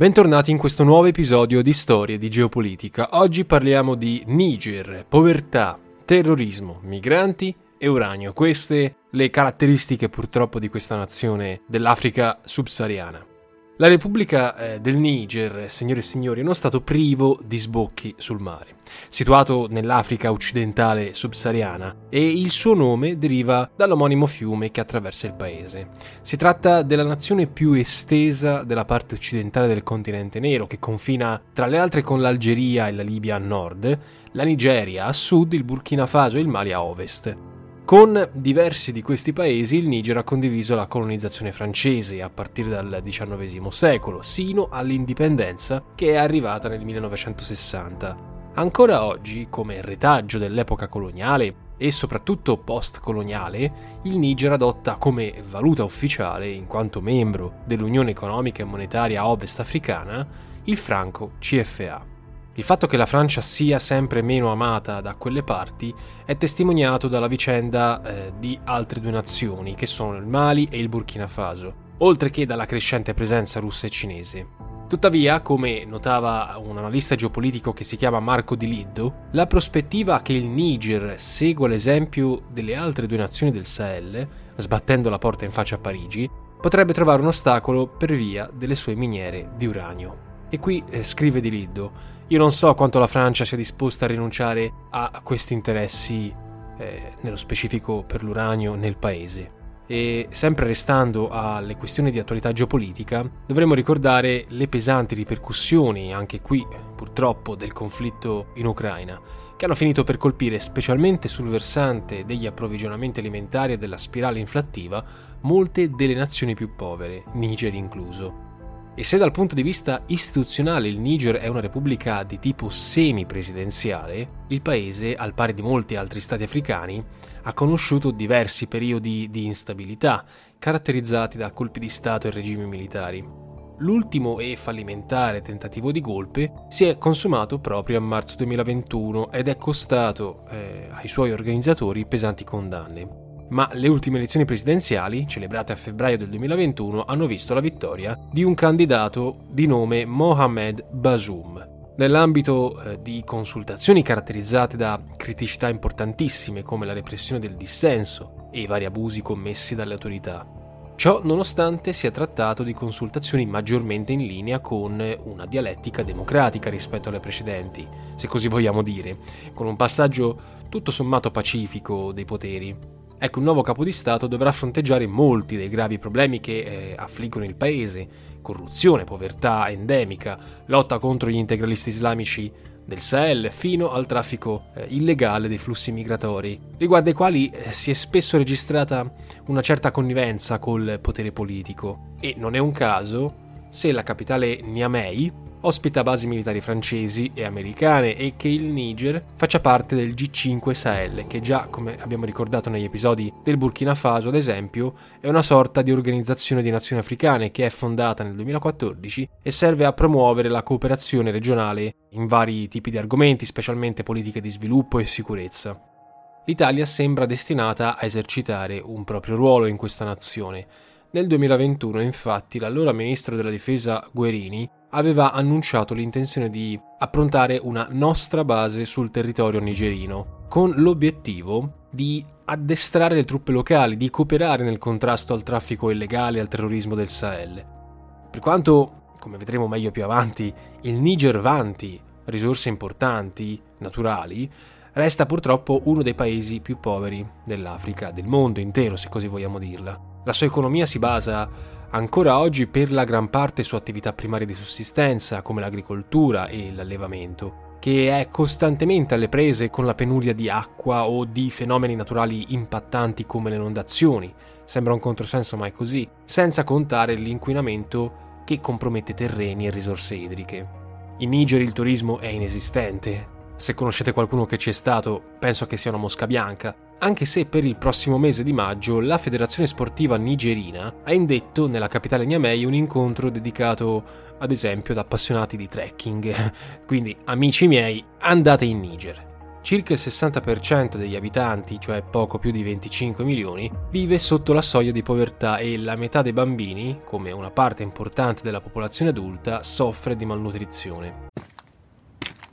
Bentornati in questo nuovo episodio di Storie di Geopolitica. Oggi parliamo di Niger, povertà, terrorismo, migranti e uranio. Queste le caratteristiche purtroppo di questa nazione dell'Africa subsahariana. La Repubblica eh, del Niger, signore e signori, è uno stato privo di sbocchi sul mare, situato nell'Africa occidentale subsahariana e il suo nome deriva dall'omonimo fiume che attraversa il paese. Si tratta della nazione più estesa della parte occidentale del continente nero, che confina tra le altre con l'Algeria e la Libia a nord, la Nigeria a sud, il Burkina Faso e il Mali a ovest. Con diversi di questi paesi il Niger ha condiviso la colonizzazione francese a partire dal XIX secolo, sino all'indipendenza che è arrivata nel 1960. Ancora oggi, come retaggio dell'epoca coloniale e soprattutto post-coloniale, il Niger adotta come valuta ufficiale, in quanto membro dell'Unione economica e monetaria ovest africana, il franco CFA. Il fatto che la Francia sia sempre meno amata da quelle parti è testimoniato dalla vicenda eh, di altre due nazioni, che sono il Mali e il Burkina Faso, oltre che dalla crescente presenza russa e cinese. Tuttavia, come notava un analista geopolitico che si chiama Marco Di Liddo, la prospettiva che il Niger segua l'esempio delle altre due nazioni del Sahel, sbattendo la porta in faccia a Parigi, potrebbe trovare un ostacolo per via delle sue miniere di uranio. E qui eh, scrive Di Liddo, io non so quanto la Francia sia disposta a rinunciare a questi interessi, eh, nello specifico per l'uranio, nel paese. E sempre restando alle questioni di attualità geopolitica, dovremmo ricordare le pesanti ripercussioni, anche qui purtroppo, del conflitto in Ucraina, che hanno finito per colpire specialmente sul versante degli approvvigionamenti alimentari e della spirale inflattiva molte delle nazioni più povere, Niger incluso. E se dal punto di vista istituzionale il Niger è una repubblica di tipo semi-presidenziale, il paese, al pari di molti altri stati africani, ha conosciuto diversi periodi di instabilità, caratterizzati da colpi di Stato e regimi militari. L'ultimo e fallimentare tentativo di golpe si è consumato proprio a marzo 2021 ed è costato eh, ai suoi organizzatori pesanti condanne ma le ultime elezioni presidenziali, celebrate a febbraio del 2021, hanno visto la vittoria di un candidato di nome Mohamed Bazoum. Nell'ambito eh, di consultazioni caratterizzate da criticità importantissime come la repressione del dissenso e i vari abusi commessi dalle autorità. Ciò nonostante si è trattato di consultazioni maggiormente in linea con una dialettica democratica rispetto alle precedenti, se così vogliamo dire, con un passaggio tutto sommato pacifico dei poteri. Ecco, un nuovo capo di Stato dovrà fronteggiare molti dei gravi problemi che eh, affliggono il paese, corruzione, povertà endemica, lotta contro gli integralisti islamici del Sahel fino al traffico eh, illegale dei flussi migratori, riguardo ai quali eh, si è spesso registrata una certa connivenza col potere politico. E non è un caso se la capitale Niamey ospita basi militari francesi e americane e che il Niger faccia parte del G5 Sahel, che già, come abbiamo ricordato negli episodi del Burkina Faso, ad esempio, è una sorta di organizzazione di nazioni africane che è fondata nel 2014 e serve a promuovere la cooperazione regionale in vari tipi di argomenti, specialmente politiche di sviluppo e sicurezza. L'Italia sembra destinata a esercitare un proprio ruolo in questa nazione. Nel 2021, infatti, l'allora ministro della difesa Guerini aveva annunciato l'intenzione di approntare una nostra base sul territorio nigerino, con l'obiettivo di addestrare le truppe locali, di cooperare nel contrasto al traffico illegale e al terrorismo del Sahel. Per quanto come vedremo meglio più avanti, il Niger vanti risorse importanti, naturali, resta purtroppo uno dei paesi più poveri dell'Africa, del mondo intero se così vogliamo dirla. La sua economia si basa ancora oggi per la gran parte su attività primarie di sussistenza come l'agricoltura e l'allevamento, che è costantemente alle prese con la penuria di acqua o di fenomeni naturali impattanti come le inondazioni. Sembra un controsenso ma è così, senza contare l'inquinamento che compromette terreni e risorse idriche. In Niger il turismo è inesistente. Se conoscete qualcuno che ci è stato, penso che sia una mosca bianca, anche se per il prossimo mese di maggio la Federazione Sportiva Nigerina ha indetto nella capitale Niamey un incontro dedicato ad esempio ad appassionati di trekking. Quindi, amici miei, andate in Niger. Circa il 60% degli abitanti, cioè poco più di 25 milioni, vive sotto la soglia di povertà e la metà dei bambini, come una parte importante della popolazione adulta, soffre di malnutrizione.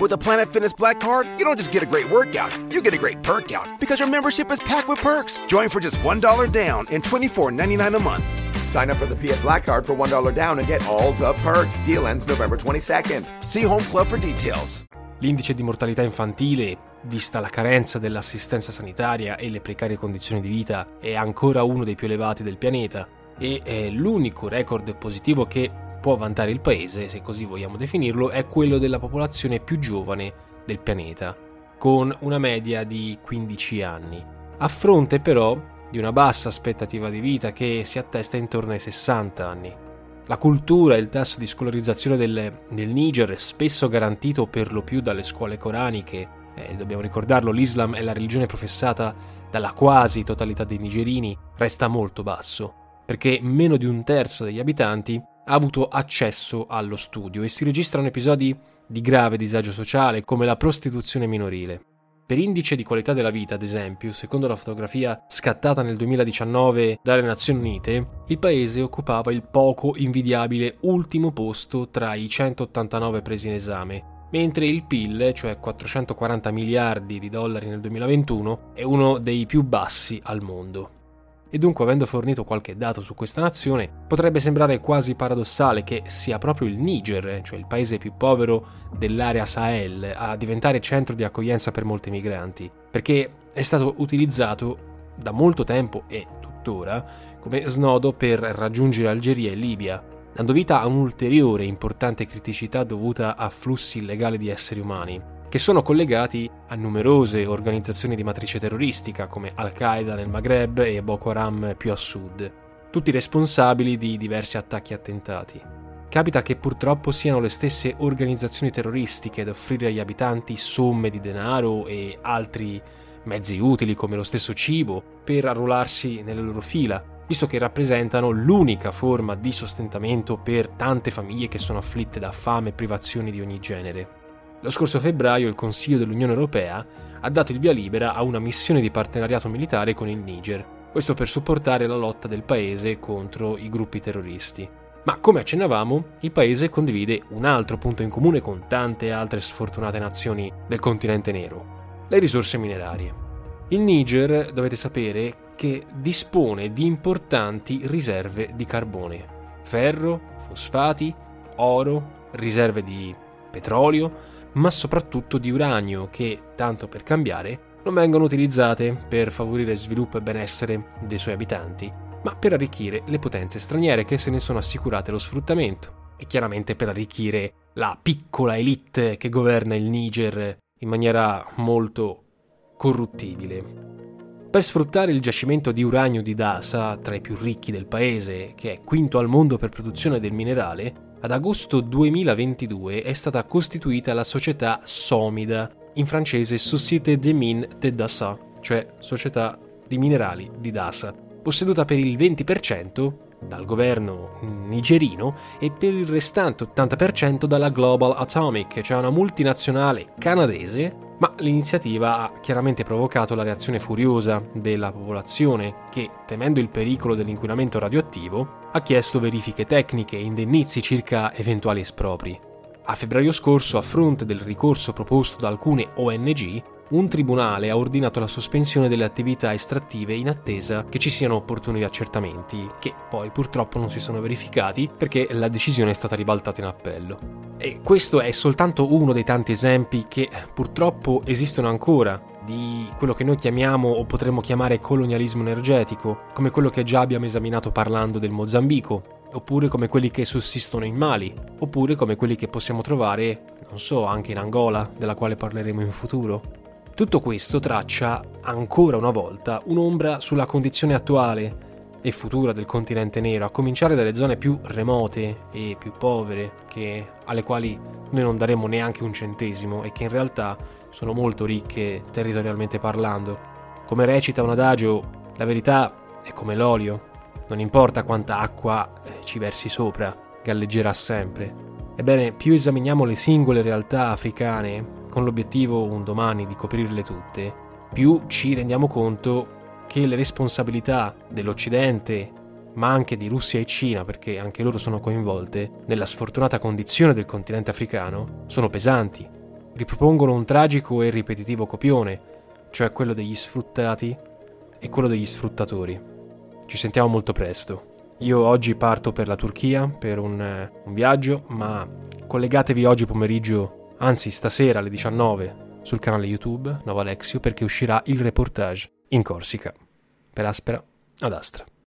With a Planet Fitness Black Card, you don't just get a great workout, you get a great perk out because your membership is packed with perks. Join for just $1 down and $24.99 a month. Sign up for the Fiat Black Card for $1 down and get all the perks. Deal ends November 22nd. See Home Club for details. L'indice di mortalità infantile, vista la carenza dell'assistenza sanitaria e le precarie condizioni di vita, è ancora uno dei più elevati del pianeta e è l'unico record positivo che può vantare il paese, se così vogliamo definirlo, è quello della popolazione più giovane del pianeta, con una media di 15 anni, a fronte però di una bassa aspettativa di vita che si attesta intorno ai 60 anni. La cultura e il tasso di scolarizzazione del, del Niger, spesso garantito per lo più dalle scuole coraniche, eh, dobbiamo ricordarlo, l'Islam è la religione professata dalla quasi totalità dei nigerini, resta molto basso, perché meno di un terzo degli abitanti ha avuto accesso allo studio e si registrano episodi di grave disagio sociale come la prostituzione minorile. Per indice di qualità della vita, ad esempio, secondo la fotografia scattata nel 2019 dalle Nazioni Unite, il paese occupava il poco invidiabile ultimo posto tra i 189 presi in esame, mentre il PIL, cioè 440 miliardi di dollari nel 2021, è uno dei più bassi al mondo. E dunque, avendo fornito qualche dato su questa nazione, potrebbe sembrare quasi paradossale che sia proprio il Niger, cioè il paese più povero dell'area Sahel, a diventare centro di accoglienza per molti migranti, perché è stato utilizzato da molto tempo e tuttora come snodo per raggiungere Algeria e Libia, dando vita a un'ulteriore importante criticità dovuta a flussi illegali di esseri umani che sono collegati a numerose organizzazioni di matrice terroristica come Al-Qaeda nel Maghreb e Boko Haram più a sud, tutti responsabili di diversi attacchi e attentati. Capita che purtroppo siano le stesse organizzazioni terroristiche ad offrire agli abitanti somme di denaro e altri mezzi utili come lo stesso cibo per arruolarsi nelle loro fila, visto che rappresentano l'unica forma di sostentamento per tante famiglie che sono afflitte da fame e privazioni di ogni genere. Lo scorso febbraio il Consiglio dell'Unione Europea ha dato il via libera a una missione di partenariato militare con il Niger, questo per supportare la lotta del paese contro i gruppi terroristi. Ma come accennavamo, il paese condivide un altro punto in comune con tante altre sfortunate nazioni del continente nero, le risorse minerarie. Il Niger, dovete sapere, che dispone di importanti riserve di carbone, ferro, fosfati, oro, riserve di petrolio, ma soprattutto di uranio che, tanto per cambiare, non vengono utilizzate per favorire sviluppo e benessere dei suoi abitanti, ma per arricchire le potenze straniere che se ne sono assicurate lo sfruttamento e chiaramente per arricchire la piccola elite che governa il Niger in maniera molto corruttibile. Per sfruttare il giacimento di uranio di Dasa, tra i più ricchi del paese, che è quinto al mondo per produzione del minerale, ad agosto 2022 è stata costituita la società Somida, in francese Société des Mines de Dassa, cioè Società di Minerali di Dassa, posseduta per il 20% dal governo nigerino e per il restante 80% dalla Global Atomic, cioè una multinazionale canadese ma l'iniziativa ha chiaramente provocato la reazione furiosa della popolazione che, temendo il pericolo dell'inquinamento radioattivo, ha chiesto verifiche tecniche e indennizi circa eventuali espropri. A febbraio scorso, a fronte del ricorso proposto da alcune ONG, un tribunale ha ordinato la sospensione delle attività estrattive in attesa che ci siano opportuni accertamenti, che poi purtroppo non si sono verificati perché la decisione è stata ribaltata in appello. E questo è soltanto uno dei tanti esempi che purtroppo esistono ancora di quello che noi chiamiamo o potremmo chiamare colonialismo energetico, come quello che già abbiamo esaminato parlando del Mozambico, oppure come quelli che sussistono in Mali, oppure come quelli che possiamo trovare, non so, anche in Angola, della quale parleremo in futuro. Tutto questo traccia ancora una volta un'ombra sulla condizione attuale e futura del continente nero, a cominciare dalle zone più remote e più povere, che, alle quali noi non daremo neanche un centesimo e che in realtà sono molto ricche territorialmente parlando. Come recita un adagio, la verità è come l'olio, non importa quanta acqua ci versi sopra, galleggerà sempre. Ebbene, più esaminiamo le singole realtà africane, con l'obiettivo un domani di coprirle tutte, più ci rendiamo conto che le responsabilità dell'Occidente, ma anche di Russia e Cina, perché anche loro sono coinvolte, nella sfortunata condizione del continente africano, sono pesanti. Ripropongono un tragico e ripetitivo copione, cioè quello degli sfruttati e quello degli sfruttatori. Ci sentiamo molto presto. Io oggi parto per la Turchia per un, un viaggio, ma collegatevi oggi pomeriggio, anzi stasera alle 19 sul canale YouTube Nova Alexio perché uscirà il reportage in Corsica. Per Aspera ad Astra.